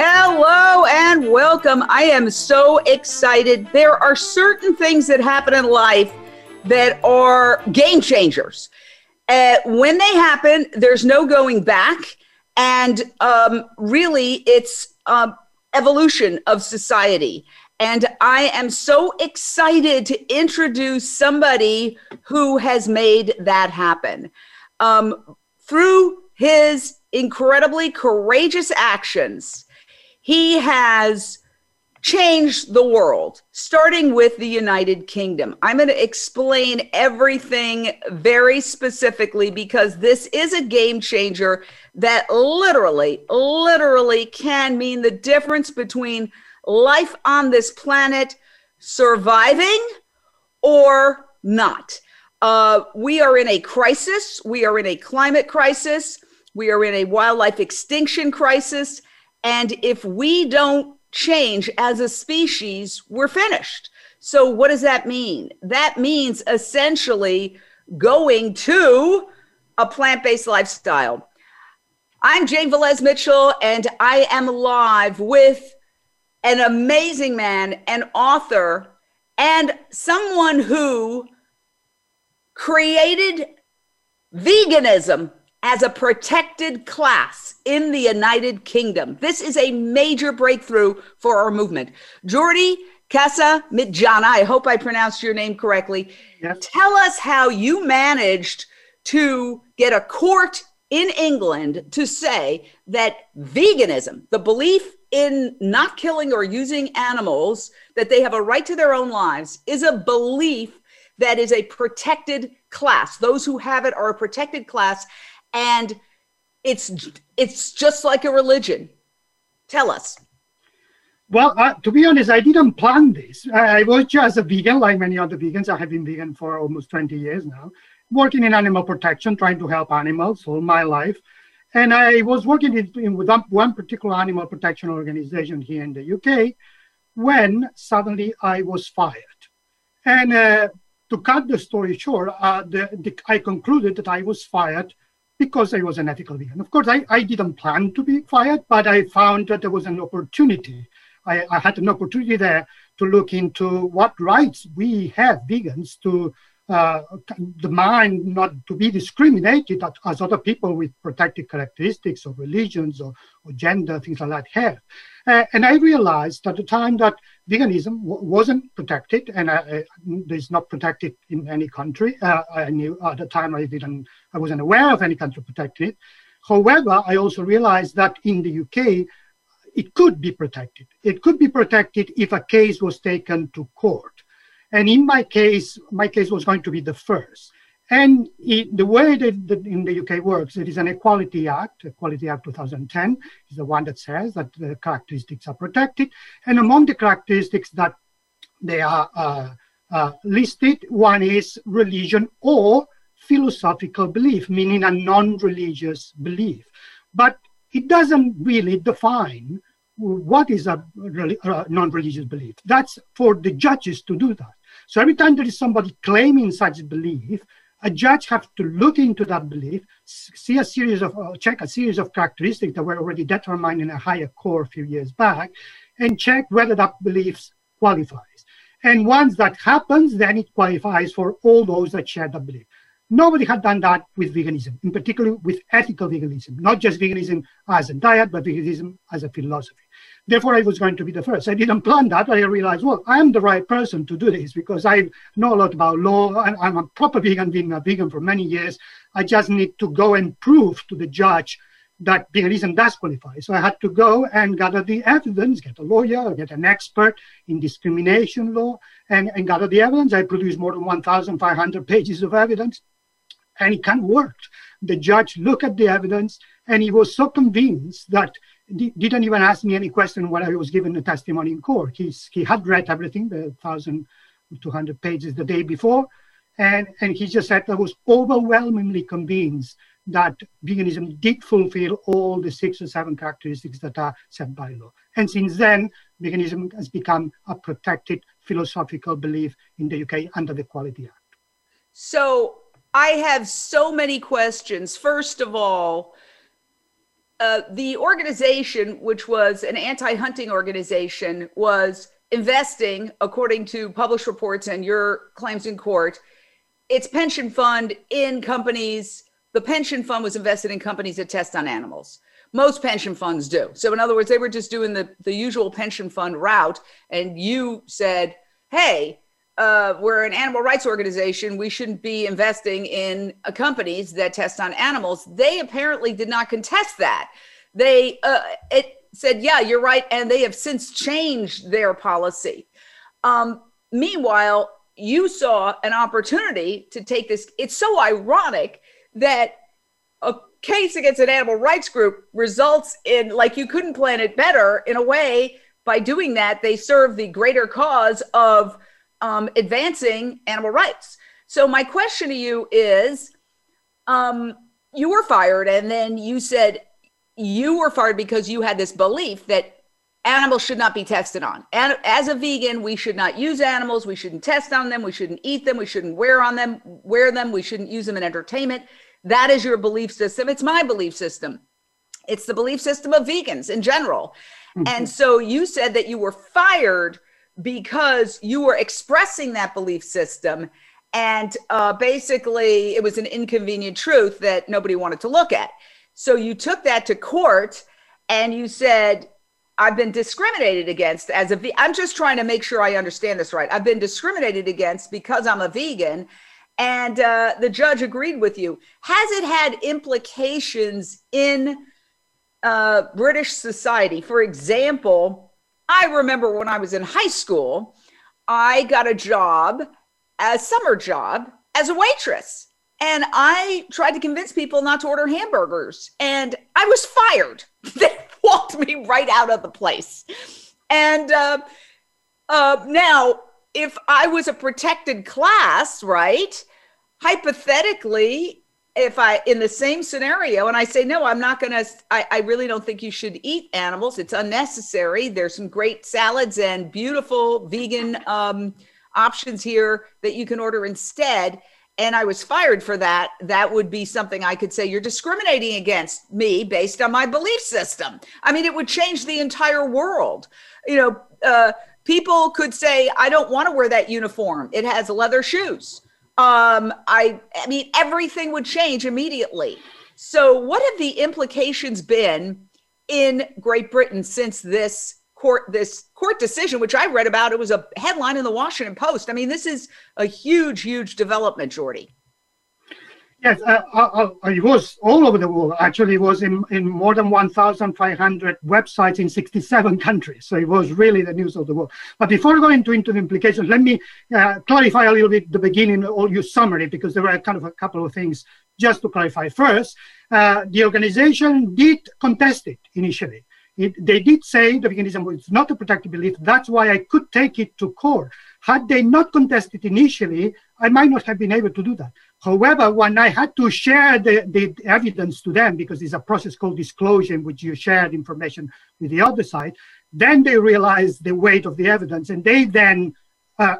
Hello and welcome. I am so excited. There are certain things that happen in life that are game changers. Uh, when they happen, there's no going back. And um, really, it's um, evolution of society. And I am so excited to introduce somebody who has made that happen. Um, through his incredibly courageous actions, he has changed the world, starting with the United Kingdom. I'm going to explain everything very specifically because this is a game changer that literally, literally can mean the difference between life on this planet surviving or not. Uh, we are in a crisis. We are in a climate crisis. We are in a wildlife extinction crisis. And if we don't change as a species, we're finished. So, what does that mean? That means essentially going to a plant based lifestyle. I'm Jane Velez Mitchell, and I am live with an amazing man, an author, and someone who created veganism as a protected class in the United Kingdom. This is a major breakthrough for our movement. Jordi Casamitjana, I hope I pronounced your name correctly. Yes. Tell us how you managed to get a court in England to say that veganism, the belief in not killing or using animals, that they have a right to their own lives, is a belief that is a protected class. Those who have it are a protected class and it's it's just like a religion. Tell us. Well, uh, to be honest, I didn't plan this. I, I was just a vegan, like many other vegans. I have been vegan for almost 20 years now, working in animal protection, trying to help animals all my life. And I was working in, in, with one particular animal protection organization here in the UK when suddenly I was fired. And uh, to cut the story short, uh, the, the, I concluded that I was fired because I was an ethical vegan. Of course, I, I didn't plan to be fired, but I found that there was an opportunity. I, I had an opportunity there to look into what rights we have vegans to uh, demand not to be discriminated as other people with protected characteristics or religions or, or gender, things like that have. Uh, and I realized at the time that veganism wasn't protected, and uh, it's not protected in any country. Uh, I knew at the time I didn't, I wasn't aware of any country protecting it. However, I also realized that in the UK, it could be protected. It could be protected if a case was taken to court. And in my case, my case was going to be the first. And it, the way that, in the UK works, it is an Equality Act, Equality Act 2010 is the one that says that the characteristics are protected. And among the characteristics that they are uh, uh, listed, one is religion or philosophical belief, meaning a non-religious belief. But it doesn't really define what is a non-religious belief. That's for the judges to do that. So every time there is somebody claiming such belief, a judge has to look into that belief, see a series of, uh, check a series of characteristics that were already determined in a higher court a few years back, and check whether that belief qualifies. And once that happens, then it qualifies for all those that share that belief. Nobody had done that with veganism, in particular with ethical veganism, not just veganism as a diet, but veganism as a philosophy. Therefore, I was going to be the first. I didn't plan that. But I realized, well, I'm the right person to do this because I know a lot about law. And I'm a proper vegan, being a vegan for many years. I just need to go and prove to the judge that veganism does qualify. So I had to go and gather the evidence, get a lawyer, get an expert in discrimination law, and, and gather the evidence. I produced more than 1,500 pages of evidence, and it kind of worked. The judge looked at the evidence, and he was so convinced that didn't even ask me any question when I was given the testimony in court. He's, he had read everything, the 1,200 pages the day before. And, and he just said that I was overwhelmingly convinced that veganism did fulfill all the six or seven characteristics that are set by law. And since then, veganism has become a protected philosophical belief in the UK under the Equality Act. So I have so many questions. First of all, uh, the organization, which was an anti hunting organization, was investing, according to published reports and your claims in court, its pension fund in companies. The pension fund was invested in companies that test on animals. Most pension funds do. So, in other words, they were just doing the, the usual pension fund route. And you said, hey, uh, we're an animal rights organization. We shouldn't be investing in uh, companies that test on animals. They apparently did not contest that. They uh, it said, yeah, you're right, and they have since changed their policy. Um, meanwhile, you saw an opportunity to take this. It's so ironic that a case against an animal rights group results in like you couldn't plan it better. In a way, by doing that, they serve the greater cause of um, advancing animal rights. So my question to you is, um, you were fired, and then you said you were fired because you had this belief that animals should not be tested on. And as a vegan, we should not use animals. We shouldn't test on them. We shouldn't eat them. We shouldn't wear on them. Wear them. We shouldn't use them in entertainment. That is your belief system. It's my belief system. It's the belief system of vegans in general. Mm-hmm. And so you said that you were fired because you were expressing that belief system. And uh, basically, it was an inconvenient truth that nobody wanted to look at. So you took that to court and you said, I've been discriminated against as a ve- I'm just trying to make sure I understand this right. I've been discriminated against because I'm a vegan. And uh, the judge agreed with you. Has it had implications in uh, British society? For example, I remember when I was in high school, I got a job, a summer job, as a waitress. And I tried to convince people not to order hamburgers. And I was fired. they walked me right out of the place. And uh, uh, now, if I was a protected class, right? Hypothetically, if I in the same scenario and I say no, I'm not going to. I really don't think you should eat animals. It's unnecessary. There's some great salads and beautiful vegan um, options here that you can order instead. And I was fired for that. That would be something I could say you're discriminating against me based on my belief system. I mean, it would change the entire world. You know, uh, people could say I don't want to wear that uniform. It has leather shoes um, I, I mean, everything would change immediately. So, what have the implications been in Great Britain since this court this court decision, which I read about? It was a headline in the Washington Post. I mean, this is a huge, huge development, Jordi. Yes, uh, uh, uh, it was all over the world. Actually, it was in, in more than 1,500 websites in 67 countries. So it was really the news of the world. But before going into, into the implications, let me uh, clarify a little bit the beginning of your summary, because there were kind of a couple of things just to clarify. First, uh, the organization did contest it initially. It, they did say the veganism was not a protected belief. That's why I could take it to court. Had they not contested initially, I might not have been able to do that. However, when I had to share the, the evidence to them, because it's a process called disclosure in which you share information with the other side, then they realized the weight of the evidence and they then uh,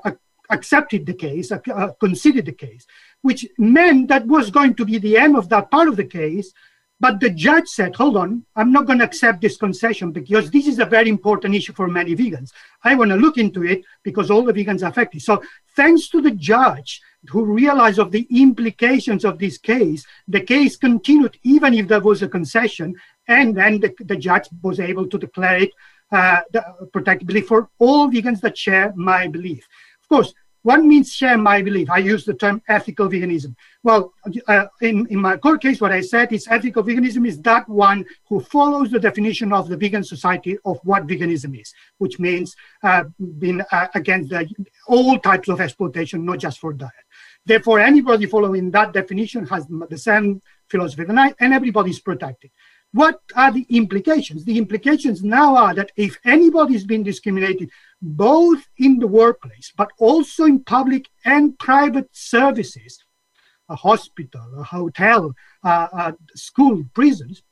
accepted the case, uh, considered the case, which meant that was going to be the end of that part of the case. But the judge said, hold on, I'm not going to accept this concession because this is a very important issue for many vegans. I want to look into it because all the vegans are affected. So thanks to the judge, who realized of the implications of this case, the case continued even if there was a concession, and then the, the judge was able to declare it uh, protectability for all vegans that share my belief. Of course, what means share my belief? I use the term ethical veganism. Well, uh, in, in my court case, what I said is ethical veganism is that one who follows the definition of the vegan society of what veganism is, which means uh, being uh, against the, all types of exploitation, not just for diet. Therefore, anybody following that definition has the same philosophy and, I, and everybody is protected. What are the implications? The implications now are that if anybody is being discriminated, both in the workplace, but also in public and private services, a hospital, a hotel, uh, a school, prisons,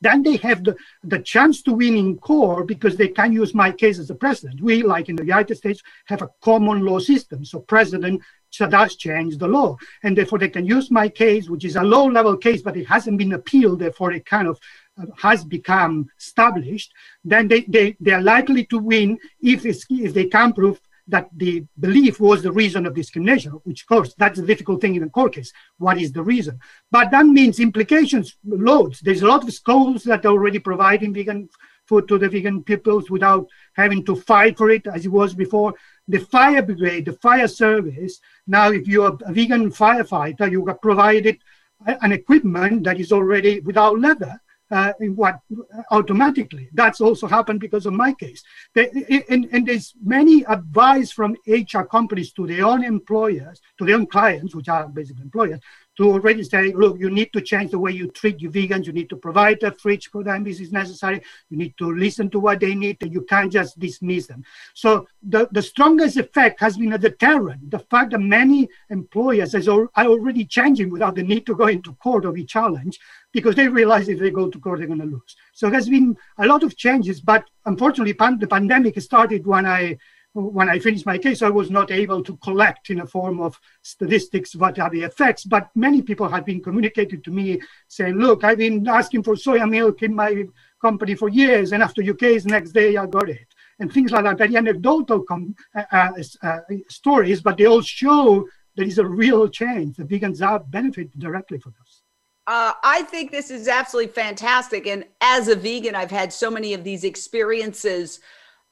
then they have the, the chance to win in court because they can use my case as a precedent. We, like in the United States, have a common law system. So precedent does change the law. And therefore they can use my case, which is a low level case, but it hasn't been appealed. Therefore it kind of uh, has become established. Then they, they, they are likely to win if, if they can prove that the belief was the reason of discrimination, which of course that's a difficult thing in a court case. What is the reason? But that means implications loads. There's a lot of schools that are already providing vegan food to the vegan peoples without having to fight for it as it was before. The fire brigade, the fire service, now if you're a vegan firefighter, you are provided an equipment that is already without leather uh, what automatically. That's also happened because of my case. and, and there's many advice from HR companies to their own employers, to their own clients, which are basically employers, to already say, look, you need to change the way you treat your vegans. You need to provide a fridge for them if it's necessary. You need to listen to what they need, and you can't just dismiss them. So the, the strongest effect has been a deterrent. The fact that many employers are already changing without the need to go into court or be challenged because they realize if they go to court, they're going to lose. So there's been a lot of changes, but unfortunately, pan- the pandemic started when I when I finished my case, I was not able to collect in a form of statistics what are the effects, but many people have been communicated to me saying, look, I've been asking for soya milk in my company for years, and after your case, next day I got it. And things like that, very anecdotal uh, uh, uh, stories, but they all show there is a real change. The vegans are benefit directly from this. Uh, I think this is absolutely fantastic. And as a vegan, I've had so many of these experiences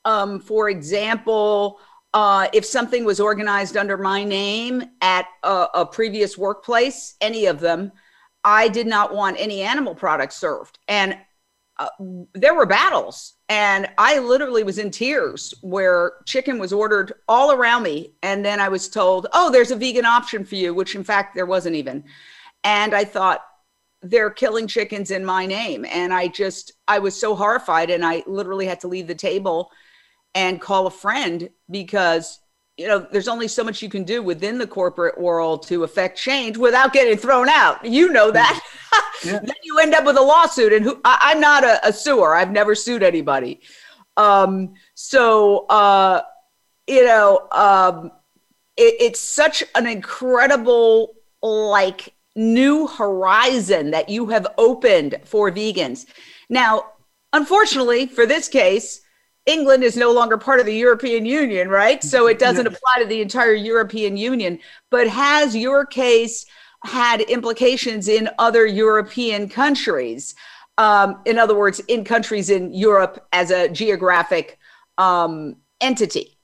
um, for example, uh, if something was organized under my name at a, a, previous workplace, any of them, I did not want any animal products served. And uh, there were battles. And I literally was in tears where chicken was ordered all around me. And then I was told, oh, there's a vegan option for you, which in fact there wasn't even. And I thought, they're killing chickens in my name. And I just, I was so horrified. And I literally had to leave the table and call a friend because you know there's only so much you can do within the corporate world to affect change without getting thrown out. You know that. Yeah. then you end up with a lawsuit and who I, am not a, a, suer. I've never sued anybody. Um, so uh, you know um, it, it's such an incredible like new horizon that you have opened for vegans. Now unfortunately for this case England is no longer part of the European Union, right? So it doesn't apply to the entire European Union. But has your case had implications in other European countries? Um, in other words, in countries in Europe as a geographic um, entity?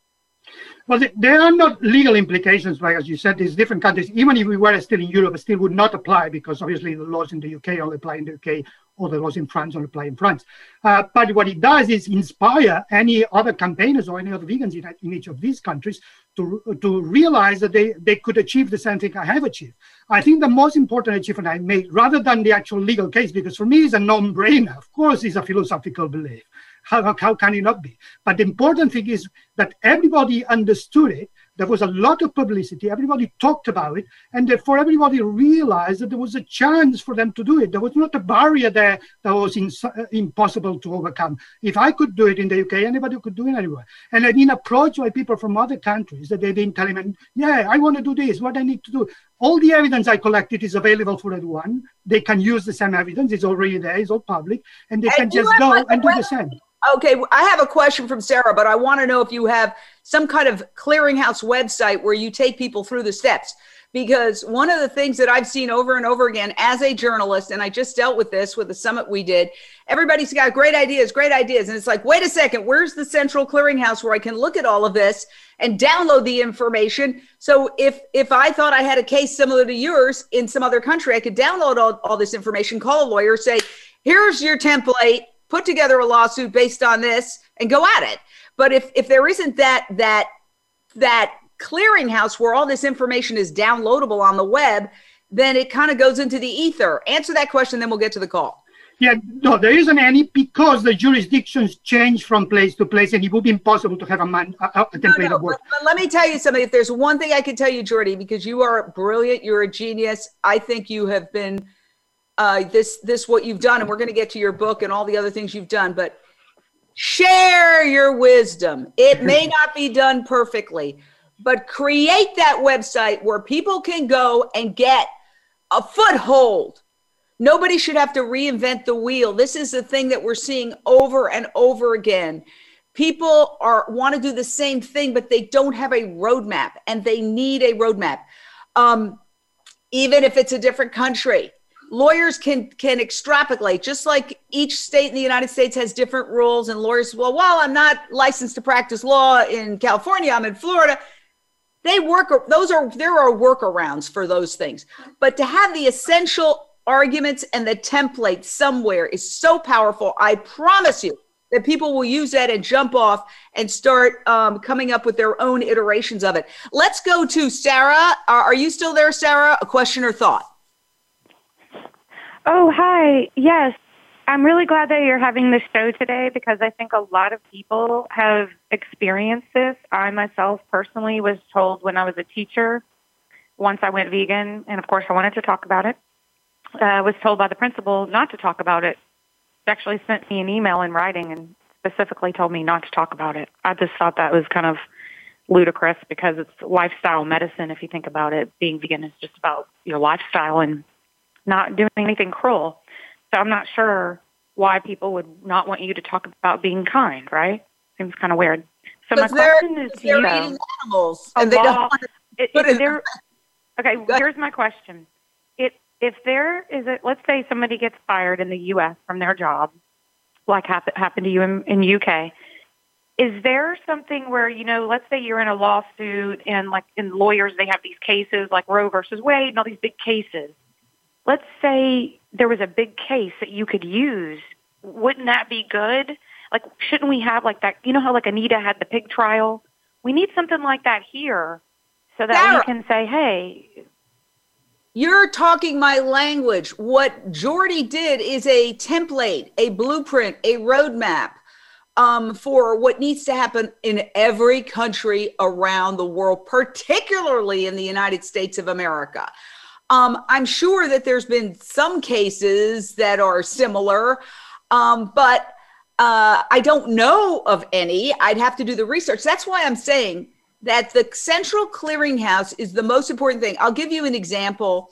Well, there are not legal implications, like as you said, these different countries, even if we were still in Europe, still would not apply because obviously the laws in the UK only apply in the UK or the laws in France only apply in France. Uh, but what it does is inspire any other campaigners or any other vegans in, in each of these countries to, to realize that they, they could achieve the same thing I have achieved. I think the most important achievement I made, rather than the actual legal case, because for me it's a non-brainer, of course it's a philosophical belief. How, how can it not be? But the important thing is that everybody understood it. There was a lot of publicity. Everybody talked about it. And therefore, everybody realized that there was a chance for them to do it. There was not a barrier there that was in, uh, impossible to overcome. If I could do it in the UK, anybody could do it anywhere. And I've been approached by people from other countries that they've been telling me, yeah, I want to do this. What I need to do. All the evidence I collected is available for everyone. They can use the same evidence. It's already there. It's all public. And they and can just go and do the same. Okay, I have a question from Sarah, but I want to know if you have some kind of clearinghouse website where you take people through the steps. Because one of the things that I've seen over and over again as a journalist, and I just dealt with this with the summit we did, everybody's got great ideas, great ideas. And it's like, wait a second, where's the central clearinghouse where I can look at all of this and download the information? So if if I thought I had a case similar to yours in some other country, I could download all, all this information, call a lawyer, say, here's your template put together a lawsuit based on this and go at it. But if if there isn't that that that clearinghouse where all this information is downloadable on the web, then it kind of goes into the ether. Answer that question, then we'll get to the call. Yeah, no, there isn't any because the jurisdictions change from place to place, and it would be impossible to have a, man, a, a template no, no, of work. But, but let me tell you something. If there's one thing I can tell you, Jordi, because you are brilliant, you're a genius. I think you have been uh, this this what you've done, and we're going to get to your book and all the other things you've done. But share your wisdom. It may not be done perfectly, but create that website where people can go and get a foothold Nobody should have to reinvent the wheel. This is the thing that we're seeing over and over again. People are want to do the same thing, but they don't have a roadmap, and they need a roadmap. Um, even if it's a different country, lawyers can can extrapolate. Just like each state in the United States has different rules, and lawyers, well, while I'm not licensed to practice law in California, I'm in Florida they work those are there are workarounds for those things but to have the essential arguments and the template somewhere is so powerful. I promise you that people will use that and jump off and start um, coming up with their own iterations of it. Let's go to Sarah. Are, are you still there, Sarah? A question or thought? Oh, hi. Yes. I'm really glad that you're having this show today because I think a lot of people have experienced this. I myself personally was told when I was a teacher once I went vegan, and of course I wanted to talk about it uh, was told by the principal not to talk about it. She actually sent me an email in writing and specifically told me not to talk about it. I just thought that was kind of ludicrous because it's lifestyle medicine. If you think about it, being vegan is just about your lifestyle and not doing anything cruel. So I'm not sure why people would not want you to talk about being kind, right? Seems kind of weird. So my question is to you. Eating animals and they law, don't want to it, it, there, Okay, here's my question if there is a let's say somebody gets fired in the U.S. from their job, like happened happened to you in, in UK, is there something where you know, let's say you're in a lawsuit and like in lawyers they have these cases like Roe versus Wade and all these big cases. Let's say there was a big case that you could use. Wouldn't that be good? Like, shouldn't we have like that? You know how like Anita had the pig trial. We need something like that here, so that Sarah. we can say, hey, you're talking my language. What Jordi did is a template, a blueprint, a roadmap um, for what needs to happen in every country around the world, particularly in the United States of America. Um, I'm sure that there's been some cases that are similar, um, but uh, I don't know of any. I'd have to do the research. That's why I'm saying that the central clearinghouse is the most important thing. I'll give you an example.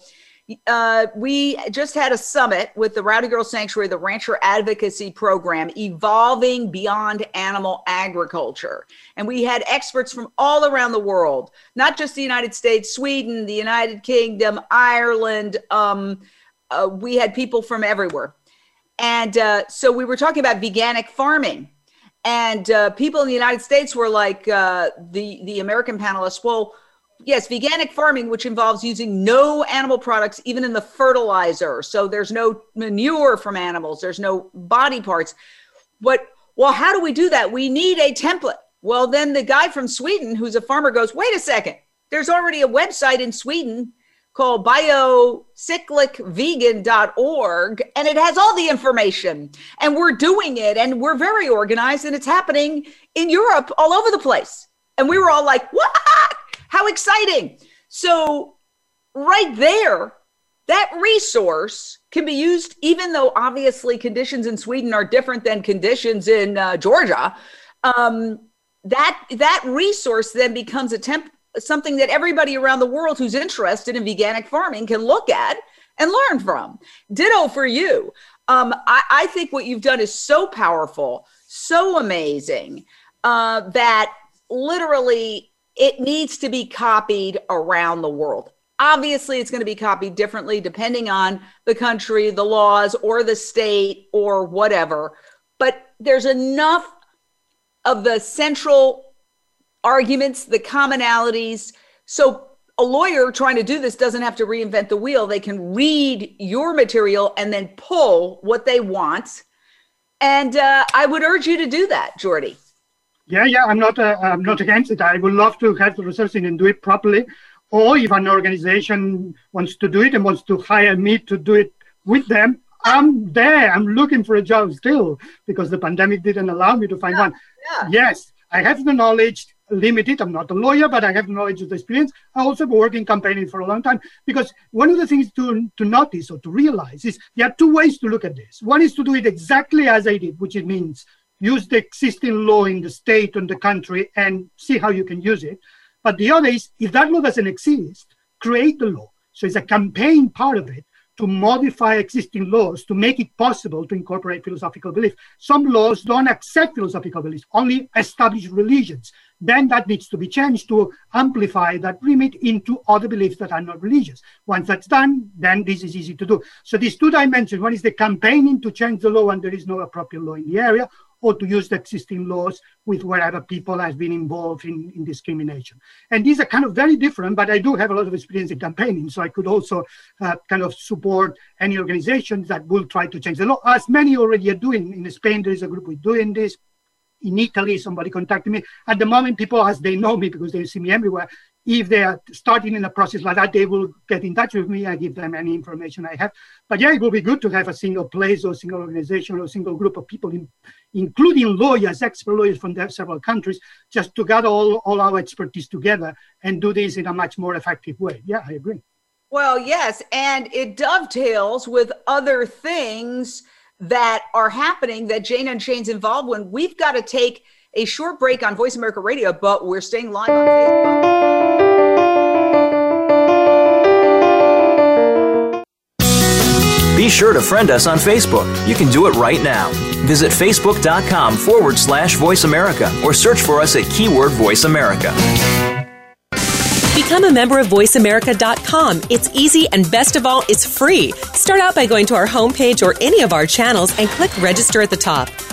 Uh, we just had a summit with the Rowdy Girl Sanctuary, the Rancher Advocacy Program, evolving beyond animal agriculture. And we had experts from all around the world, not just the United States, Sweden, the United Kingdom, Ireland. Um, uh, we had people from everywhere. And uh, so we were talking about veganic farming and uh, people in the United States were like uh, the the American panelists. Well, yes, veganic farming, which involves using no animal products, even in the fertilizer. So there's no manure from animals. There's no body parts. But, Well, how do we do that? We need a template. Well, then the guy from Sweden, who's a farmer, goes, "Wait a second. There's already a website in Sweden called biocyclicvegan.org and it has all the information and we're doing it and we're very organized and it's happening in Europe all over the place. And we were all like, "What? How exciting." So right there, that resource can be used even though obviously conditions in Sweden are different than conditions in uh, Georgia. Um, that that resource then becomes a temp something that everybody around the world who's interested in veganic farming can look at and learn from. Ditto for you. Um, I, I, think what you've done is so powerful, so amazing uh, that literally it needs to be copied around the world. Obviously, it's going to be copied differently depending on the country, the laws, or the state, or whatever. But there's enough of the central arguments, the commonalities. So a lawyer trying to do this doesn't have to reinvent the wheel. They can read your material and then pull what they want. And uh, I would urge you to do that, Jordi. Yeah, yeah, I'm not. Uh, I'm not against it. I would love to have the resourcing and do it properly. Or if an organization wants to do it and wants to hire me to do it with them, I'm there. I'm looking for a job still because the pandemic didn't allow me to find yeah, one. Yeah. Yes, I have the knowledge limited. I'm not a lawyer, but I have knowledge of the experience. I also worked in campaigning for a long time because one of the things to, to notice or to realize is there are two ways to look at this. One is to do it exactly as I did, which it means use the existing law in the state and the country and see how you can use it. But the other is if that law doesn't exist, create the law. So it's a campaign part of it to modify existing laws to make it possible to incorporate philosophical belief. Some laws don't accept philosophical beliefs, only establish religions. Then that needs to be changed to amplify that remit into other beliefs that are not religious. Once that's done, then this is easy to do. So these two dimensions, one is the campaigning to change the law when there is no appropriate law in the area, or to use the existing laws with wherever people have been involved in, in discrimination. And these are kind of very different, but I do have a lot of experience in campaigning, so I could also uh, kind of support any organizations that will try to change the law, as many already are doing. In Spain, there is a group doing this. In Italy, somebody contacted me. At the moment, people, as they know me because they see me everywhere, if they are starting in a process like that, they will get in touch with me. I give them any information I have. But yeah, it will be good to have a single place or single organization or single group of people, in, including lawyers, expert lawyers from several countries, just to gather all, all our expertise together and do this in a much more effective way. Yeah, I agree. Well, yes. And it dovetails with other things that are happening that Jane Unchained's involved when we've got to take a short break on Voice America Radio, but we're staying live on Facebook. Sure to friend us on Facebook. You can do it right now. Visit facebook.com forward slash voice America or search for us at keyword voice America. Become a member of VoiceAmerica.com. It's easy and best of all, it's free. Start out by going to our homepage or any of our channels and click register at the top.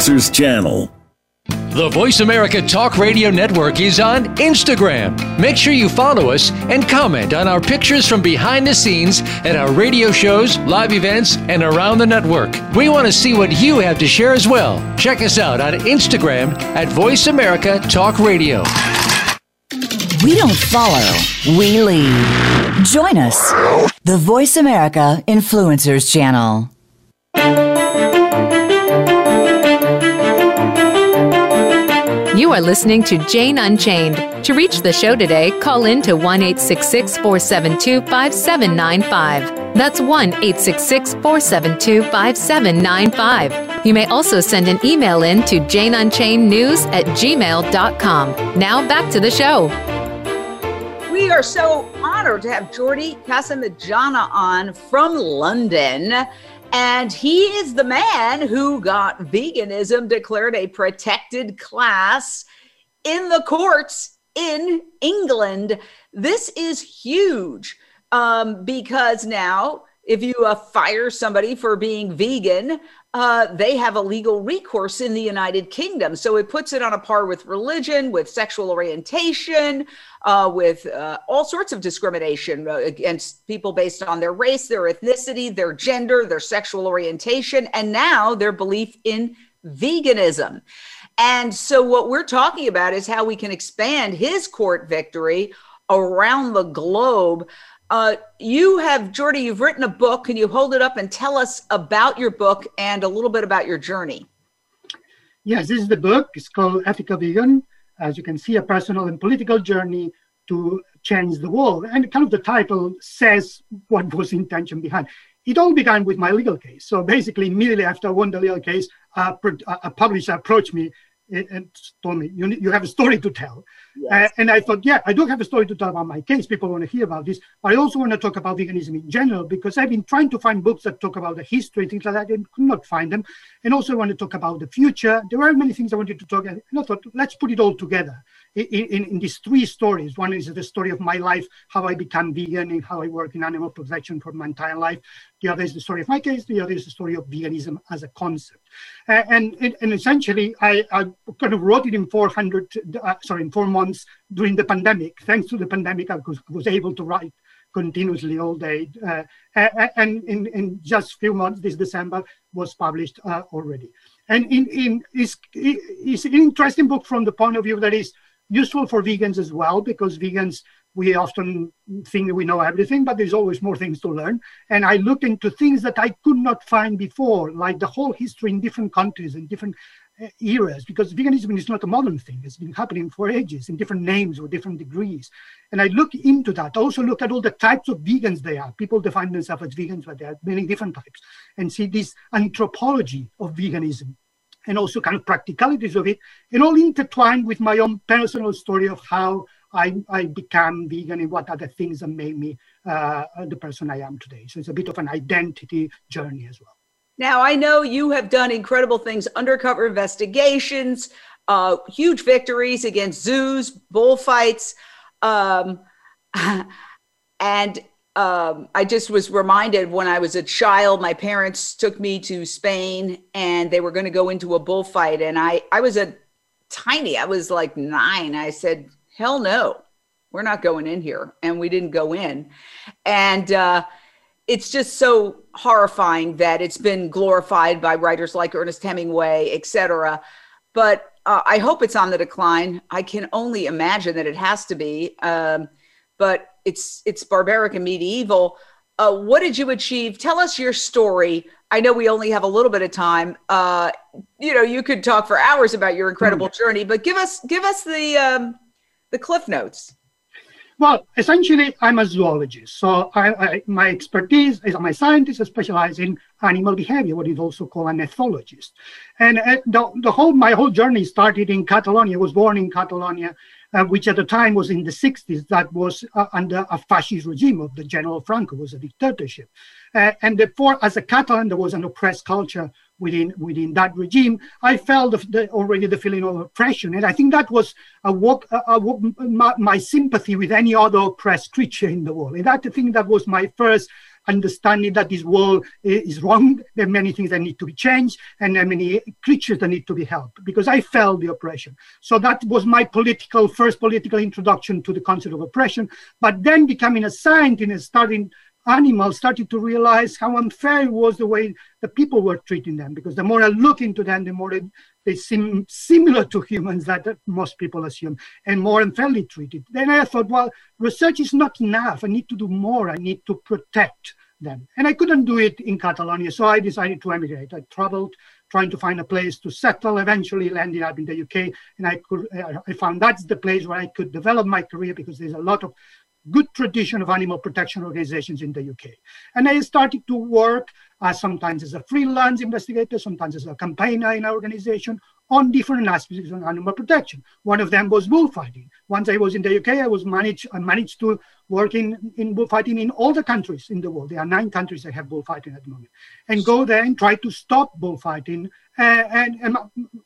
Influencers channel. The Voice America Talk Radio Network is on Instagram. Make sure you follow us and comment on our pictures from behind the scenes at our radio shows, live events, and around the network. We want to see what you have to share as well. Check us out on Instagram at Voice America Talk Radio. We don't follow, we lead. Join us, the Voice America Influencers Channel. You are listening to Jane Unchained. To reach the show today, call in to 1 472 5795. That's 1 472 5795. You may also send an email in to janeunchainednews at gmail.com. Now back to the show. We are so honored to have Jordi Casamitjana on from London. And he is the man who got veganism declared a protected class in the courts in England. This is huge um, because now, if you uh, fire somebody for being vegan, uh, they have a legal recourse in the United Kingdom. So it puts it on a par with religion, with sexual orientation, uh, with uh, all sorts of discrimination uh, against people based on their race, their ethnicity, their gender, their sexual orientation, and now their belief in veganism. And so, what we're talking about is how we can expand his court victory around the globe. Uh, you have, Jordi, you've written a book. Can you hold it up and tell us about your book and a little bit about your journey? Yes, this is the book. It's called Ethical Vegan as you can see, a personal and political journey to change the world. And kind of the title says what was the intention behind. It all began with my legal case. So basically, immediately after I won the legal case, a publisher approached me and told me, you, you have a story to tell. Uh, and I thought, yeah, I do have a story to tell about my case. People want to hear about this. But I also want to talk about veganism in general because I've been trying to find books that talk about the history, and things like that. and could not find them. And also I want to talk about the future. There are many things I wanted to talk about. And I thought, let's put it all together in, in, in, these three stories. One is the story of my life, how I become vegan and how I work in animal protection for my entire life. The other is the story of my case. The other is the story of veganism as a concept. Uh, and, and essentially, I, I, kind of wrote it in 400, uh, sorry, in four months during the pandemic. Thanks to the pandemic, I was, was able to write continuously all day. Uh, and in, in just a few months, this December was published uh, already. And in, in, it's, it's an interesting book from the point of view that is useful for vegans as well, because vegans, we often think we know everything, but there's always more things to learn. And I looked into things that I could not find before, like the whole history in different countries and different eras, because veganism is not a modern thing. It's been happening for ages in different names or different degrees. And I look into that. Also look at all the types of vegans they are. People define themselves as vegans, but there are many different types. And see this anthropology of veganism and also kind of practicalities of it, and all intertwined with my own personal story of how I, I became vegan and what are the things that made me uh, the person I am today. So it's a bit of an identity journey as well. Now, I know you have done incredible things, undercover investigations, uh, huge victories against zoos, bullfights. Um, and um, I just was reminded when I was a child, my parents took me to Spain and they were going to go into a bullfight. And I, I was a tiny, I was like nine. I said, hell no, we're not going in here. And we didn't go in. And uh, it's just so horrifying that it's been glorified by writers like Ernest Hemingway, et cetera. But uh, I hope it's on the decline. I can only imagine that it has to be. Um, but it's it's barbaric and medieval. Uh, what did you achieve? Tell us your story. I know we only have a little bit of time. Uh, you know, you could talk for hours about your incredible mm. journey, but give us give us the um, the cliff notes. Well, essentially, I'm a zoologist. So I, I, my expertise is I'm a scientist I specialize in animal behavior, what is also called an ethologist. And uh, the, the whole my whole journey started in Catalonia. I was born in Catalonia uh, which at the time was in the 60s, that was uh, under a fascist regime of the General Franco, was a dictatorship. Uh, and therefore, as a Catalan, there was an oppressed culture within within that regime. I felt the, already the feeling of oppression, and I think that was a, a, my, my, sympathy with any other oppressed creature in the world. And that I think that was my first understanding that this world is wrong. There are many things that need to be changed, and there are many creatures that need to be helped because I felt the oppression. So that was my political first political introduction to the concept of oppression. But then becoming a scientist and starting animals started to realize how unfair it was the way the people were treating them because the more i look into them the more they, they seem similar to humans that most people assume and more unfairly treated. Then i thought well research is not enough. I need to do more. I need to protect them. And i couldn't do it in catalonia so i decided to emigrate. I traveled trying to find a place to settle eventually landed up in the uk and i could i found that's the place where i could develop my career because there's a lot of good tradition of animal protection organizations in the UK. And I started to work uh, sometimes as a freelance investigator, sometimes as a campaigner in our organization on different aspects of animal protection. One of them was bullfighting. Once I was in the UK, I was managed, I managed to work in, in bullfighting in all the countries in the world. There are nine countries that have bullfighting at the moment. And go there and try to stop bullfighting uh, and, and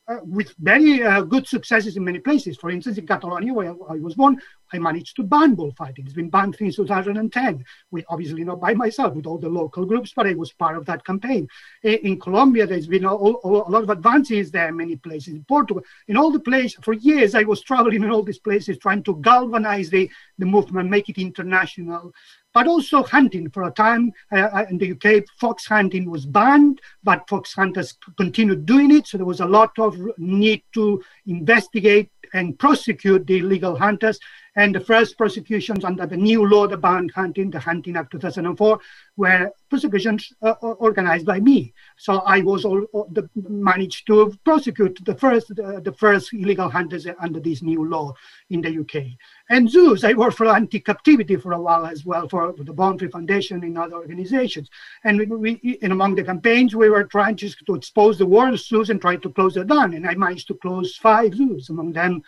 uh, with very uh, good successes in many places. For instance, in Catalonia, where I was born, I managed to ban bullfighting. It's been banned since 2010. We obviously not by myself, with all the local groups, but I was part of that campaign. In Colombia, there's been a, lot of advances there, many places. In Portugal, in all the places, for years, I was traveling in all these places, trying to galvanize the, the movement, make it international but also hunting. For a time uh, uh in the UK, fox hunting was banned, but fox hunters continued doing it. So there was a lot of need to investigate and prosecute the illegal hunters. And the first prosecutions under the new law, the banned hunting, the Hunting Act 2004, were prosecutions uh, organized by me. So I was all, all the, managed to prosecute the first the, the first illegal hunters under this new law in the UK. And zoos, I worked for anti-captivity for a while as well for the Born Free Foundation and other organizations. And we, we, and among the campaigns, we were trying just to expose the world zoos and try to close them down. And I managed to close five zoos, among them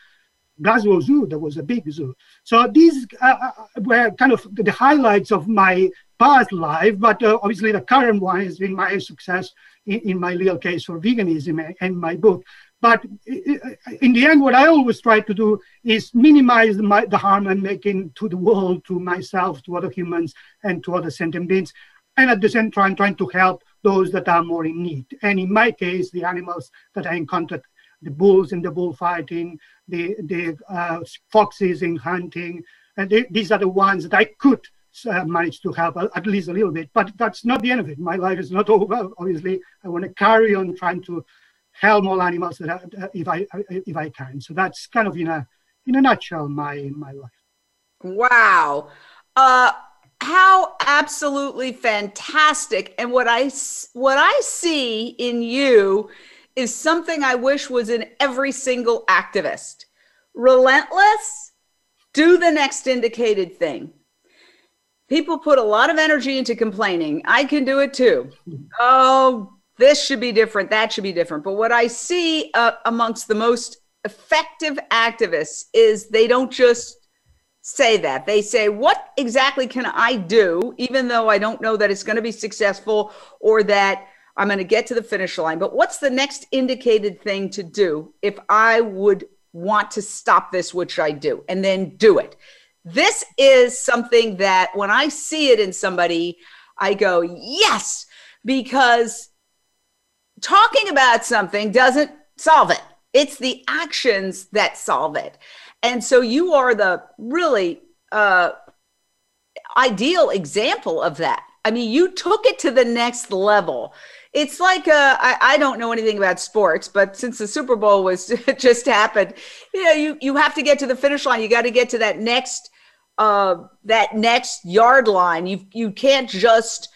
Glasgow Zoo, that was a big zoo. So these uh, uh, were kind of the highlights of my past life, but uh, obviously the current one has been my success in, in my little case for veganism and my book. But in the end, what I always try to do is minimize the, the harm I'm making to the world, to myself, to other humans, and to other sentient beings. And at the same time, trying to help those that are more in need. And in my case, the animals that I encountered, the bulls in the bullfighting, the, the uh, foxes in hunting, and they, these are the ones that I could uh, manage to help at least a little bit. But that's not the end of it. My life is not over. Obviously, I want to carry on trying to help all animals that I, uh, if I if I can. So that's kind of in a in a nutshell my my life. Wow. Uh, how absolutely fantastic and what i what i see in you is something i wish was in every single activist. Relentless? Do the next indicated thing. People put a lot of energy into complaining. I can do it too. Oh this should be different that should be different. But what i see uh, amongst the most effective activists is they don't just say that. They say, What exactly can I do, even though I don't know that it's going to be successful or that I'm going to get to the finish line? But what's the next indicated thing to do if I would want to stop this, which I do, and then do it? This is something that when I see it in somebody, I go, Yes, because talking about something doesn't solve it. It's the actions that solve it. And so you are the really uh, ideal example of that. I mean, you took it to the next level. It's like uh, I, I don't know anything about sports, but since the Super Bowl was just happened, you know, you you have to get to the finish line. You got to get to that next uh, that next yard line. You you can't just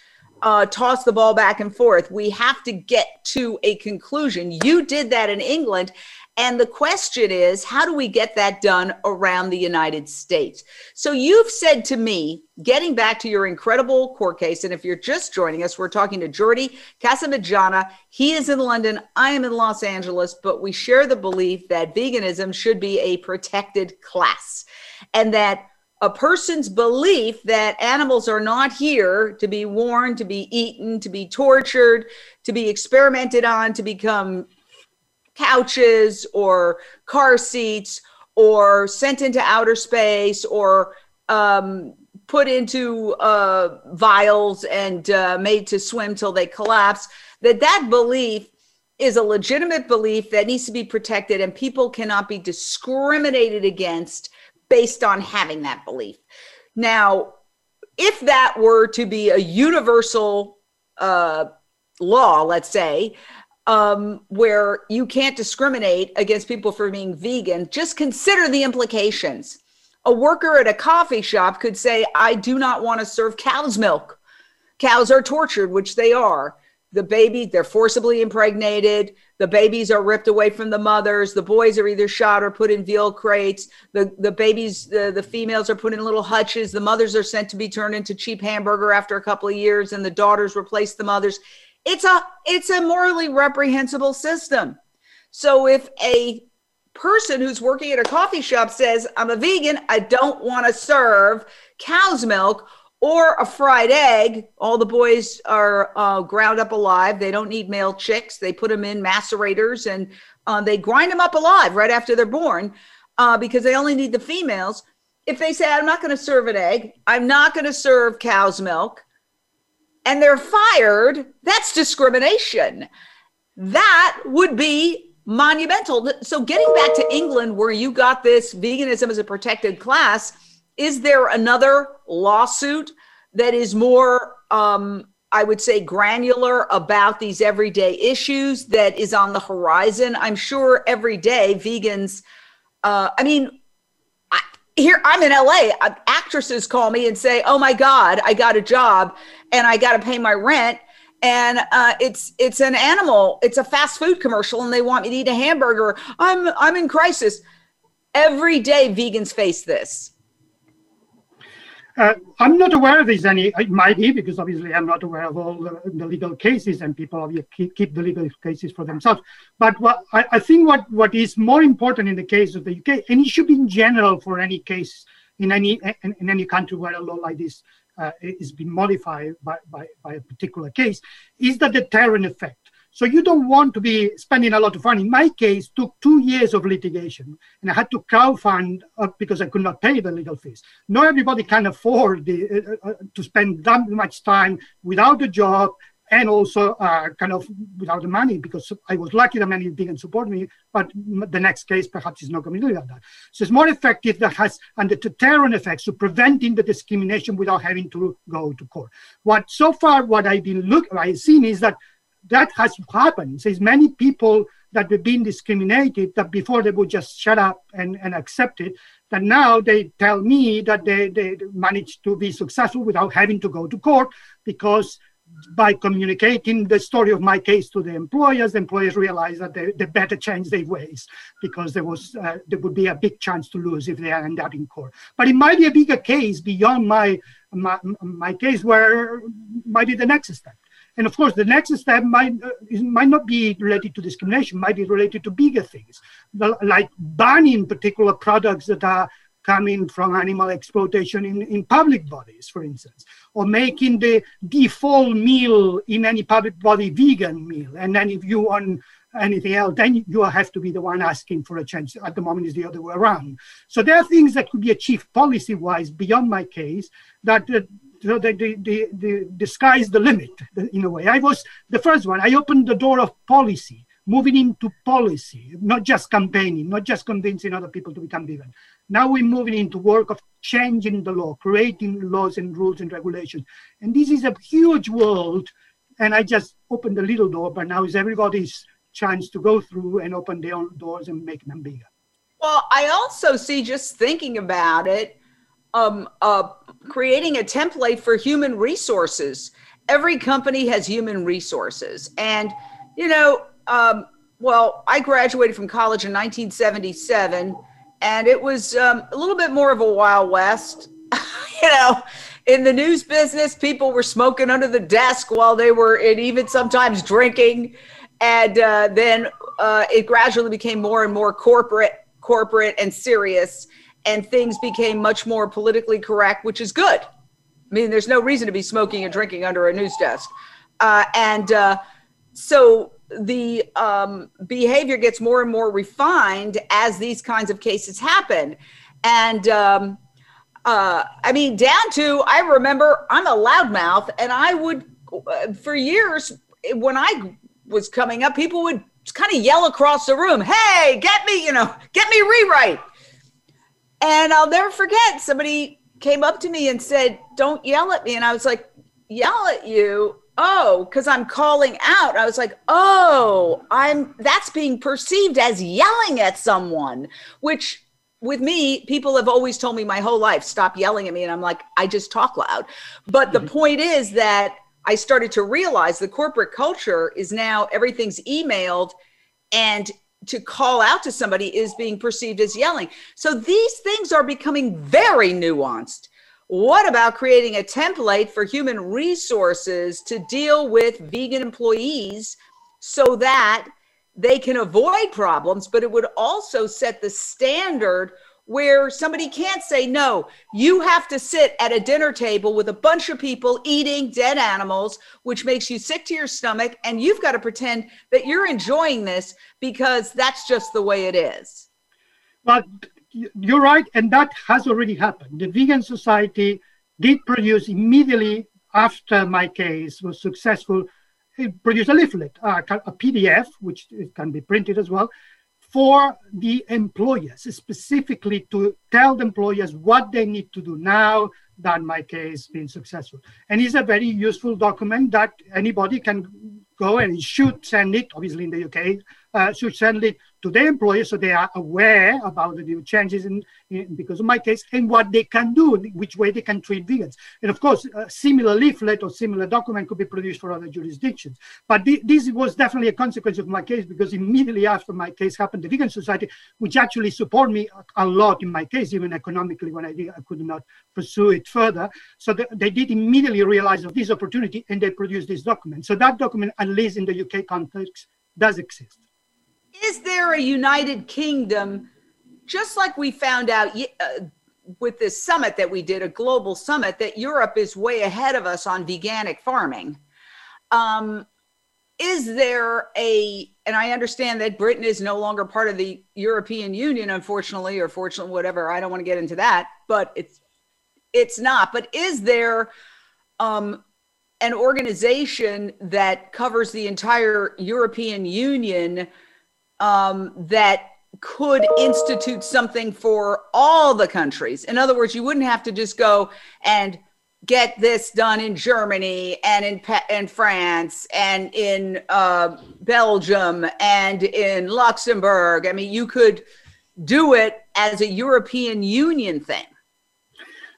uh, toss the ball back and forth. We have to get to a conclusion. You did that in England, and the question is, how do we get that done around the United States? So you've said to me, getting back to your incredible court case, and if you're just joining us, we're talking to Jordi Casamitjana. He is in London, I am in Los Angeles, but we share the belief that veganism should be a protected class and that a person's belief that animals are not here to be worn, to be eaten, to be tortured, to be experimented on, to become couches or car seats or sent into outer space or um, put into uh, vials and uh, made to swim till they collapse that that belief is a legitimate belief that needs to be protected and people cannot be discriminated against based on having that belief. Now if that were to be a universal uh, law let's say um, where you can't discriminate against people for being vegan, just consider the implications. A worker at a coffee shop could say, I do not want to serve cow's milk. Cows are tortured, which they are. The baby, they're forcibly impregnated. The babies are ripped away from the mothers. The boys are either shot or put in veal crates. The, the babies, the, the females are put in little hutches. The mothers are sent to be turned into cheap hamburger after a couple of years, and the daughters replace the mothers it's a it's a morally reprehensible system. So if a person who's working at a coffee shop says, "I'm a vegan, I don't want to serve cow's milk or a fried egg," all the boys are uh, ground up alive. They don't need male chicks. They put them in macerators and uh, they grind them up alive right after they're born uh, because they only need the females. If they say, "I'm not going to serve an egg, I'm not going to serve cow's milk," and they're fired, that's discrimination. That would be monumental. So, getting back to England, where you got this veganism as a protected class, is there another lawsuit that is more, um, I would say, granular about these everyday issues that is on the horizon? I'm sure every day vegans, uh, I mean, here I'm in LA. Uh, actresses call me and say, "Oh my God, I got a job, and I got to pay my rent." And uh, it's it's an animal. It's a fast food commercial, and they want me to eat a hamburger. I'm I'm in crisis. Every day, vegans face this. Uh, I'm not aware of this any. It might be because obviously I'm not aware of all the, the legal cases, and people keep, keep, the legal cases for themselves. But what I, I, think what what is more important in the case of the UK, and it should be in general for any case in any in, in any country where a law like this uh, is being modified by, by, by a particular case, is the deterrent effect. So you don't want to be spending a lot of money. In my case, took two years of litigation, and I had to crowdfund uh, because I could not pay the legal fees. Not everybody can afford the, uh, uh, to spend that much time without a job and also uh, kind of without the money because I was lucky that many didn't support me, but the next case perhaps is not going to do that. So it's more effective that has and the deterrent effects to preventing the discrimination without having to go to court. What so far what I've been looking, I've seen is that that has happened. There's many people that have been discriminated that before they would just shut up and, and accept it, that now they tell me that they, they managed to be successful without having to go to court because by communicating the story of my case to the employers, the employers realize that they, they better change their ways because there was uh, there would be a big chance to lose if they end up in court. But it might be a bigger case beyond my my, my case where might be the next step. And of course, the next step might uh, might not be related to discrimination, might be related to bigger things, like banning particular products that are coming from animal exploitation in, in public bodies, for instance, or making the default meal in any public body vegan meal. And then if you want anything else, then you have to be the one asking for a change. At the moment, it's the other way around. So there are things that could be achieved policy-wise beyond my case that uh, the, the, the, the, the sky is the limit in a way. I was the first one. I opened the door of policy, moving into policy, not just campaigning, not just convincing other people to become vegan. Now we're moving into work of changing the law, creating laws and rules and regulations. And this is a huge world. And I just opened the little door, but now is everybody's chance to go through and open their own doors and make them bigger. Well, I also see just thinking about it, um, uh, creating a template for human resources. Every company has human resources. And, you know, um, well, I graduated from college in 1977, and it was um, a little bit more of a Wild West. you know, in the news business, people were smoking under the desk while they were, and even sometimes drinking. And uh, then uh, it gradually became more and more corporate, corporate and serious and things became much more politically correct, which is good. I mean, there's no reason to be smoking and drinking under a news desk. Uh, and uh, so the um, behavior gets more and more refined as these kinds of cases happen. And um, uh, I mean, down to, I remember I'm a loudmouth, and I would, uh, for years, when I was coming up, people would kind of yell across the room, hey, get me, you know, get me rewrite and I'll never forget somebody came up to me and said, Don't yell at me. And I was like, Yell at you? Oh, because I'm calling out. I was like, Oh, I'm that's being perceived as yelling at someone, which with me, people have always told me my whole life, stop yelling at me. And I'm like, I just talk loud. But the mm-hmm. point is that I started to realize the corporate culture is now everything's emailed and to call out to somebody is being perceived as yelling. So these things are becoming very nuanced. What about creating a template for human resources to deal with vegan employees so that they can avoid problems, but it would also set the standard where somebody can't say, no, you have to sit at a dinner table with a bunch of people eating dead animals, which makes you sick to your stomach. And you've got to pretend that you're enjoying this because that's just the way it is. But you're right. And that has already happened. The Vegan Society did produce immediately after my case was successful, it produced a leaflet, uh, a PDF, which can be printed as well, for the employers, specifically to tell the employers what they need to do now that my case been successful. And it's a very useful document that anybody can go and should send it. Obviously, in the UK, uh, should send it to their employers so they are aware about the new changes in, in, because of my case and what they can do, which way they can treat vegans. And of course, a similar leaflet or similar document could be produced for other jurisdictions. But th- this was definitely a consequence of my case because immediately after my case happened, the Vegan Society, which actually supported me a, a lot in my case, even economically when I, did, I could not pursue it further. So the, they did immediately realize of this opportunity and they produced this document. So that document, at least in the UK context, does exist. Is there a United Kingdom, just like we found out uh, with this summit that we did, a global summit, that Europe is way ahead of us on veganic farming? Um, is there a, and I understand that Britain is no longer part of the European Union, unfortunately, or fortunately, whatever. I don't want to get into that, but it's it's not. But is there um, an organization that covers the entire European Union um, that could institute something for all the countries. In other words, you wouldn't have to just go and get this done in Germany and in in France and in uh, Belgium and in Luxembourg. I mean, you could do it as a European Union thing.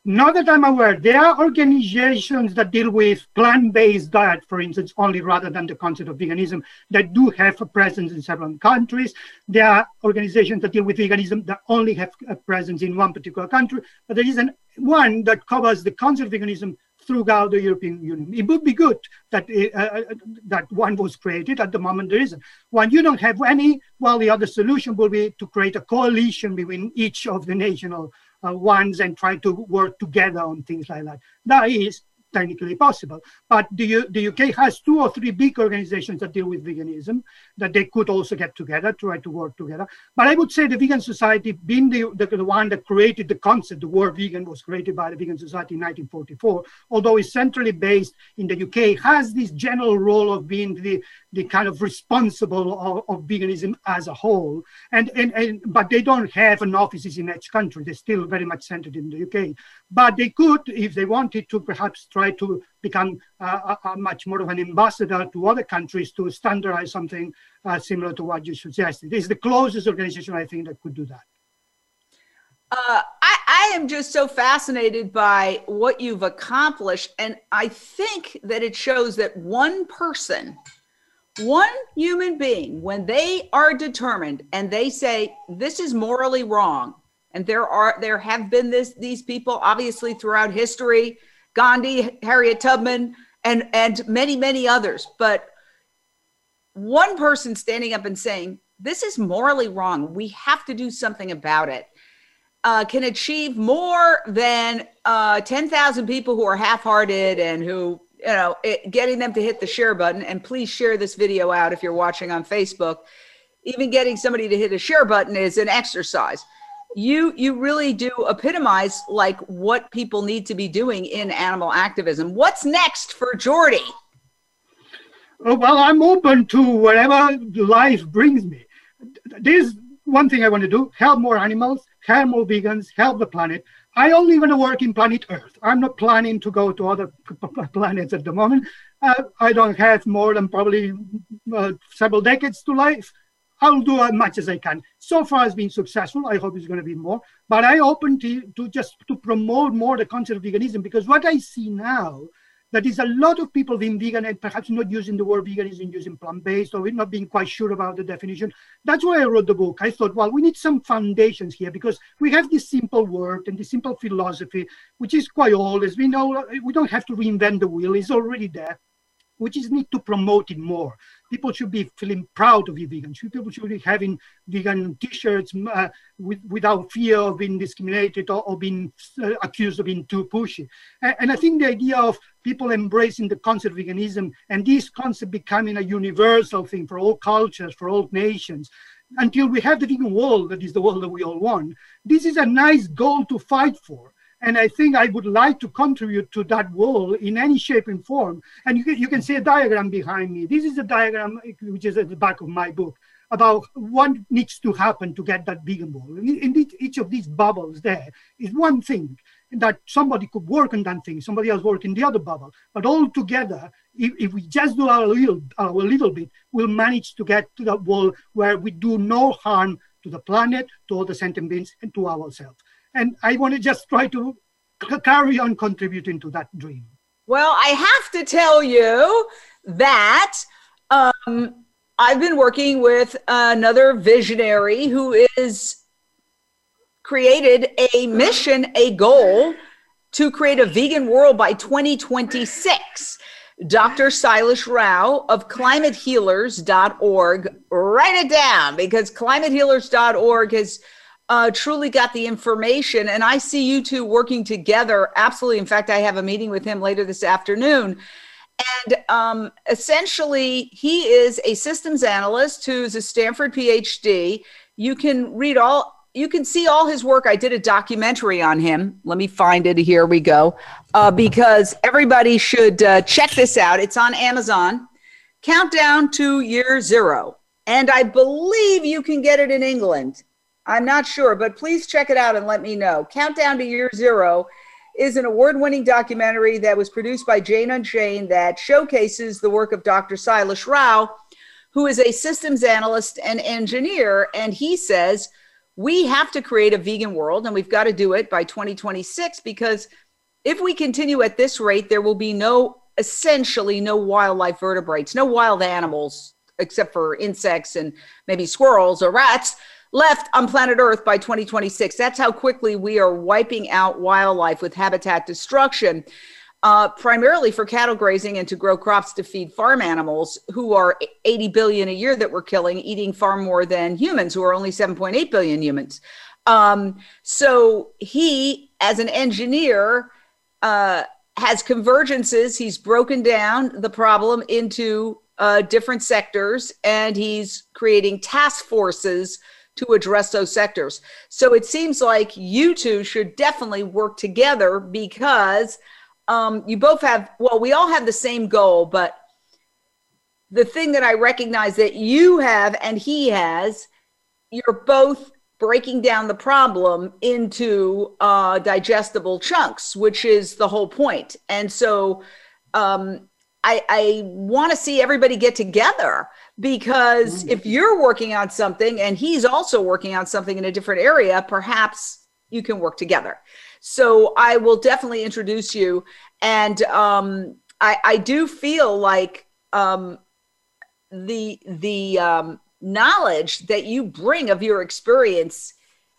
Not that I'm aware. There are organizations that deal with plant-based diet, for instance, only rather than the concept of veganism, that do have a presence in several countries. There are organizations that deal with veganism that only have a presence in one particular country. But there is an, one that covers the concept of veganism throughout the European Union. It would be good that uh, uh, that one was created. At the moment, there isn't. When you don't have any, well, the other solution will be to create a coalition between each of the national Uh, ones and try to work together on things like that. That is technically possible. But the, the UK has two or three big organizations that deal with veganism that they could also get together, try to work together. But I would say the Vegan Society, being the, the, the one that created the concept, the word vegan was created by the Vegan Society in 1944, although it's centrally based in the UK, has this general role of being the, the kind of responsible of, of veganism as a whole. And, and, and but they don't have an offices in each country. They're still very much centered in the UK. But they could, if they wanted to, perhaps try to become uh, a, a much more of an ambassador to other countries to standardize something uh, similar to what you suggested. It's the closest organization I think that could do that. Uh, I, I, am just so fascinated by what you've accomplished. And I think that it shows that one person one human being when they are determined and they say this is morally wrong and there are there have been this these people obviously throughout history gandhi harriet tubman and and many many others but one person standing up and saying this is morally wrong. We have to do something about it uh, can achieve more than uh, 10,000 people who are half-hearted and who you know, it, getting them to hit the share button. And please share this video out if you're watching on Facebook. Even getting somebody to hit a share button is an exercise. You you really do epitomize like what people need to be doing in animal activism. What's next for Jordi? Oh, well, I'm open to whatever life brings me. There's one thing I want to do: help more animals, help more vegans, help the planet. I only want to work in planet Earth. I'm not planning to go to other planets at the moment. Uh, I don't have more than probably uh, several decades to life. I'll do as much as I can. So far, it's been successful. I hope it's going to be more. But I open to, to just to promote more the concept of veganism because what I see now that is a lot of people being vegan and perhaps not using the word veganism, using plant-based or not being quite sure about the definition. That's why I wrote the book. I thought, well, we need some foundations here because we have this simple word and this simple philosophy, which is quite old. As we know, we don't have to reinvent the wheel. It's already there. We just need to promote it more people should be feeling proud to be vegan. People should be having vegan T-shirts uh, with, without fear of being discriminated or, or being uh, accused of being too pushy. And, and, I think the idea of people embracing the concept of veganism and this concept becoming a universal thing for all cultures, for all nations, until we have the vegan world that is the world that we all want. This is a nice goal to fight for. And I think I would like to contribute to that wall in any shape and form. And you can, you can see a diagram behind me. This is a diagram which is at the back of my book about what needs to happen to get that vegan wall. In each of these bubbles there is one thing. that somebody could work on that thing, somebody else work in the other bubble. But all together, if, if we just do our little, our little bit, we'll manage to get to that world where we do no harm to the planet, to all the sentient beings, and to ourselves. And I want to just try to carry on contributing to that dream. Well, I have to tell you that um, I've been working with another visionary who is created a mission, a goal to create a vegan world by 2026. Dr. Sailesh Rao of climatehealers.org. Write it down because climatehealers.org has uh, truly got the information. And I see you two working together. Absolutely. In fact, I have a meeting with him later this afternoon. And um, essentially, he is a systems analyst who's a Stanford PhD. You can read all you can see all his work. I did a documentary on him. Let me find it. Here we go. Uh, because everybody should uh, check this out. It's on Amazon. Countdown to Year Zero. And I believe you can get it in England. I'm not sure, but please check it out and let me know. Countdown to Year Zero is an award winning documentary that was produced by Jane Unchained that showcases the work of Dr. Sailesh Rao, who is a systems analyst and engineer. And he says, we have to create a vegan world and we've got to do it by 2026 because if we continue at this rate, there will be no, essentially, no wildlife vertebrates, no wild animals except for insects and maybe squirrels or rats left on planet Earth by 2026. That's how quickly we are wiping out wildlife with habitat destruction uh, primarily for cattle grazing and to grow crops to feed farm animals who are 80 billion a year that we're killing, eating far more than humans who are only 7.8 billion humans. Um, so he, as an engineer, uh, has convergences. He's broken down the problem into uh, different sectors and he's creating task forces to address those sectors. So it seems like you two should definitely work together because um, you both have, well, we all have the same goal, but the thing that I recognize that you have and he has, you're both breaking down the problem into uh, digestible chunks, which is the whole point. And so um, I, I want to see everybody get together because mm. if you're working on something and he's also working on something in a different area, perhaps you can work together. So I will definitely introduce you. And um, I, I do feel like um, the the um, knowledge that you bring of your experience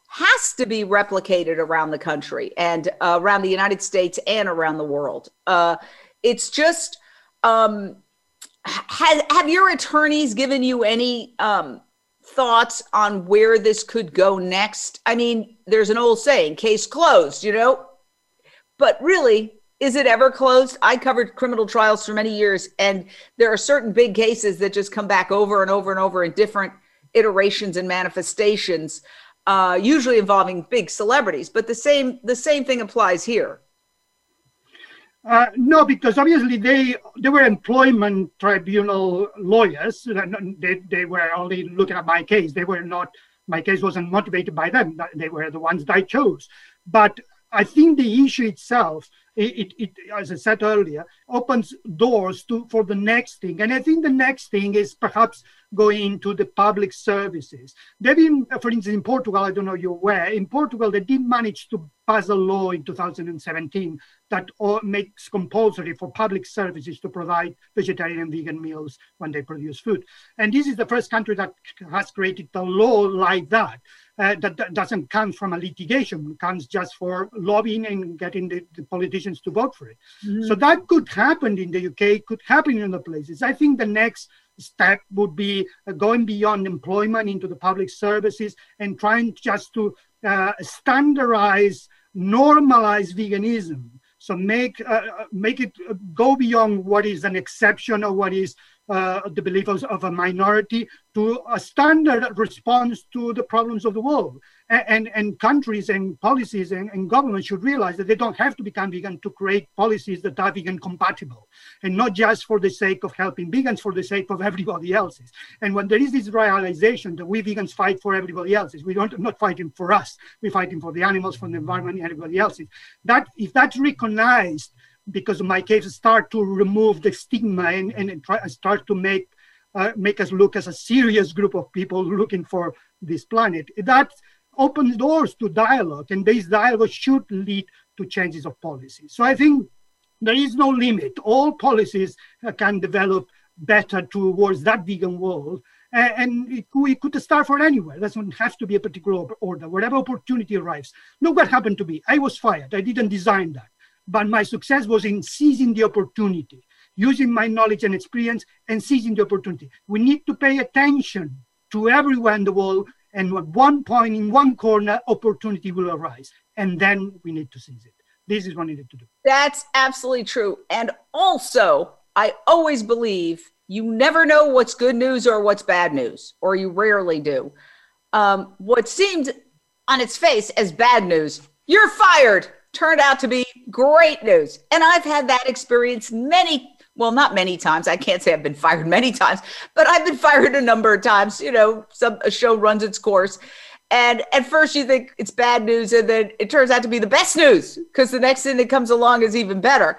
has to be replicated around the country and uh, around the United States and around the world. Uh, it's just um, has, have your attorneys given you any um, thoughts on where this could go next? I mean, there's an old saying, case closed, you know? But really, is it ever closed? I covered criminal trials for many years, and there are certain big cases that just come back over and over and over in different iterations and manifestations, uh, usually involving big celebrities. But the same the same thing applies here. Uh, no, because obviously they they were employment tribunal lawyers. They, they were only looking at my case. They were not. My case wasn't motivated by them. They were the ones that I chose. But I think the issue itself it, it, as I said earlier, opens doors to for the next thing. And I think the next thing is perhaps going to the public services. They've been, for instance, in Portugal, I don't know you're aware, in Portugal, they did manage to pass a law in 2017 that makes compulsory for public services to provide vegetarian and vegan meals when they produce food. And this is the first country that has created a law like that uh, that, that, doesn't come from a litigation, it comes just for lobbying and getting the, the politicians to vote for it. Mm-hmm. So that could happen in the UK, could happen in other places. I think the next step would be uh, going beyond employment into the public services and trying just to uh, standardize, normalize veganism. So make uh, uh make it uh, go beyond what is an exception or what is uh, the beliefs of a minority to a standard response to the problems of the world. And, and countries and policies and, and governments should realize that they don't have to become vegan to create policies that are vegan compatible. And not just for the sake of helping vegans for the sake of everybody else's. And when there is this realization that we vegans fight for everybody else's we don't not fighting for us we're fighting for the animals for the environment and everybody else's. That if that's recognized because my case start to remove the stigma and, and try, start to make uh, make us look as a serious group of people looking for this planet that opens doors to dialogue, and this dialogue should lead to changes of policy. So I think there is no limit. All policies uh, can develop better towards that vegan world. and it, we could start from anywhere. It doesn't have to be a particular order. Whatever opportunity arrives. Look what happened to me. I was fired. I didn't design that. But my success was in seizing the opportunity, using my knowledge and experience and seizing the opportunity. We need to pay attention to everyone in the world and at one point in one corner, opportunity will arise. And then we need to seize it. This is what we need to do. That's absolutely true. And also, I always believe you never know what's good news or what's bad news, or you rarely do. Um, what seemed on its face as bad news, you're fired, turned out to be great news. And I've had that experience many well, not many times. I can't say I've been fired many times, but I've been fired a number of times. You know, some a show runs its course. And at first you think it's bad news, and then it turns out to be the best news because the next thing that comes along is even better.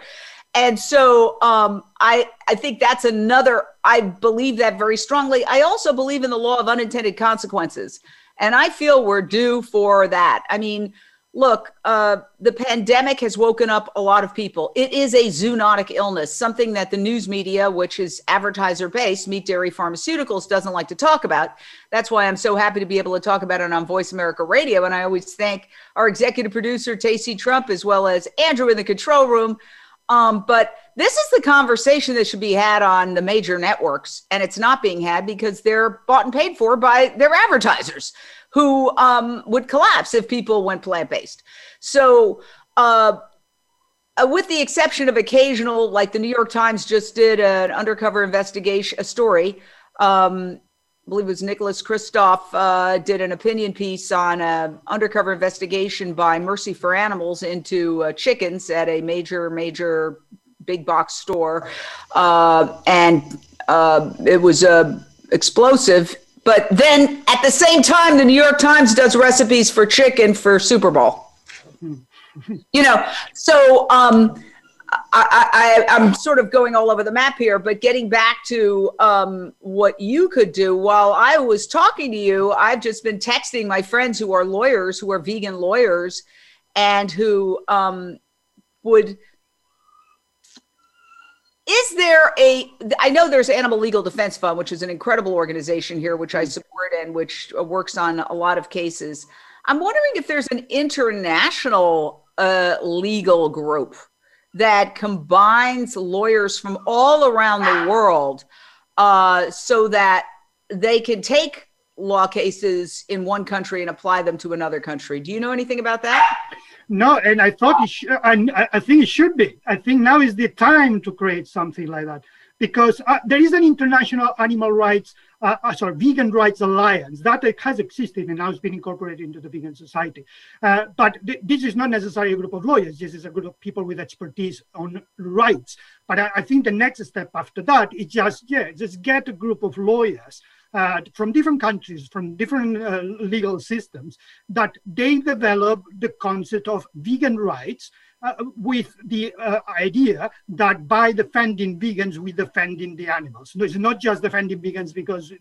And so um, I I think that's another. I believe that very strongly. I also believe in the law of unintended consequences, and I feel we're due for that. I mean, look, uh, the pandemic has woken up a lot of people. It is a zoonotic illness, something that the news media, which is advertiser based, Meat Dairy Pharmaceuticals, doesn't like to talk about. That's why I'm so happy to be able to talk about it on Voice America Radio. And I always thank our executive producer, Tacey Trump, as well as Andrew in the control room. Um, but this is the conversation that should be had on the major networks, and it's not being had because they're bought and paid for by their advertisers who um, would collapse if people went plant based. So, uh, uh, with the exception of occasional, like the New York Times just did an undercover investigation, a story. Um, I believe it was Nicholas Kristof uh, did an opinion piece on an undercover investigation by Mercy for Animals into uh, chickens at a major, major big box store, uh, and uh, it was explosive but then at the same time, the New York Times does recipes for chicken for Super Bowl. you know, so um, I, I'm sort of going all over the map here, but getting back to um, what you could do while I was talking to you, I've just been texting my friends who are lawyers, who are vegan lawyers, and who um, would is there a i know there's animal legal defense fund which is an incredible organization here which i mm-hmm. support and which uh, works on a lot of cases. I'm wondering if there's an international uh, legal group that combines lawyers from all around the world uh, so that they can take law cases in one country and apply them to another country. Do you know anything about that no, and I thought it sh- I, I think it should be. I think now is the time to create something like that because uh, there is an international animal rights, uh, uh, sorry, vegan rights alliance that has existed and now it's been incorporated into the vegan society. Uh, but th- this is not necessarily a group of lawyers. This is a group of people with expertise on rights. But I, I think the next step after that is just yeah, just get a group of lawyers uh, from different countries, from different uh, legal systems, that they develop the concept of vegan rights uh, with the uh, idea that by defending vegans, we're defending the animals. No, it's not just defending vegans because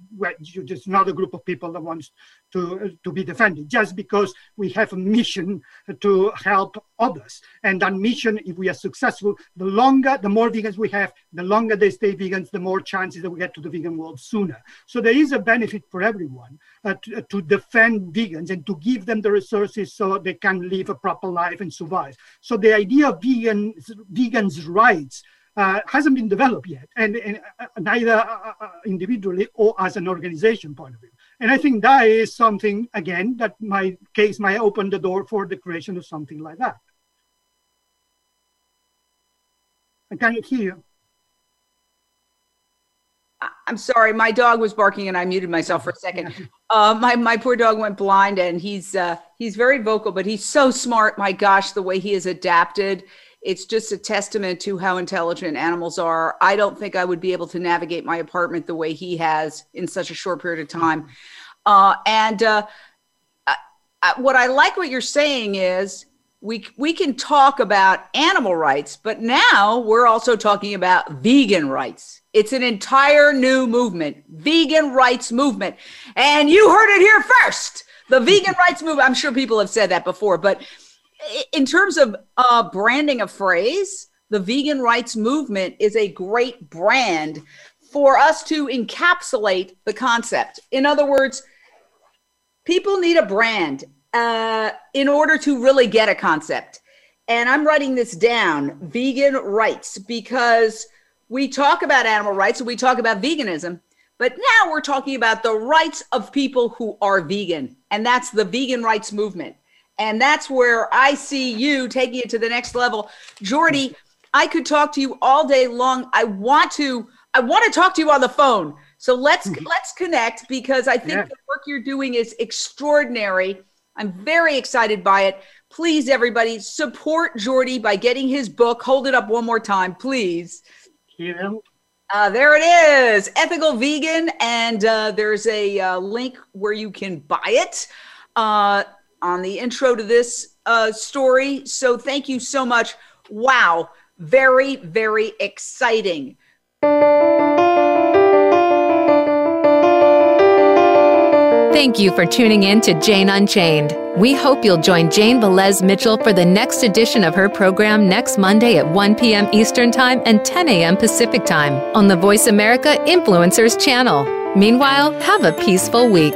you're just another group of people that wants to, to be defended, just because we have a mission to help others. And that mission, if we are successful, the longer, the more vegans we have, the longer they stay vegans, the more chances that we get to the vegan world sooner. So there is a benefit for everyone uh, to, to defend vegans and to give them the resources so they can live a proper life and survive. So the idea of vegan, vegans' rights uh, hasn't been developed yet, and, and uh, neither uh, uh, individually or as an organization point of view. And I think that is something, again, that my case might open the door for the creation of something like that. I can't hear you. I'm sorry, my dog was barking and I muted myself for a second. Uh, my my poor dog went blind and he's uh, he's very vocal, but he's so smart. My gosh, the way he has adapted. It's just a testament to how intelligent animals are. I don't think I would be able to navigate my apartment the way he has in such a short period of time. Uh, and uh, I, what I like what you're saying is we we can talk about animal rights, but now we're also talking about vegan rights. It's an entire new movement, vegan rights movement. And you heard it here first. The vegan rights movement. I'm sure people have said that before, but in terms of uh, branding a phrase, the vegan rights movement is a great brand for us to encapsulate the concept. In other words, people need a brand uh, in order to really get a concept. And I'm writing this down vegan rights because we talk about animal rights and we talk about veganism, but now we're talking about the rights of people who are vegan. And that's the vegan rights movement. And that's where I see you taking it to the next level. Jordi, I could talk to you all day long. I want to I want to talk to you on the phone. So let's let's connect because I think yeah. the work you're doing is extraordinary. I'm very excited by it. Please, everybody, support Jordi by getting his book. Hold it up one more time, please. Yeah. Uh, there it is, ethical vegan, and uh, there's a uh, link where you can buy it uh, on the intro to this uh, story. So thank you so much. Wow, very, very exciting. Thank you for tuning in to Jane Unchained. We hope you'll join Jane Velez Mitchell for the next edition of her program next Monday at 1 p.m. Eastern Time and 10 a.m. Pacific Time on the Voice America Influencers channel. Meanwhile, have a peaceful week.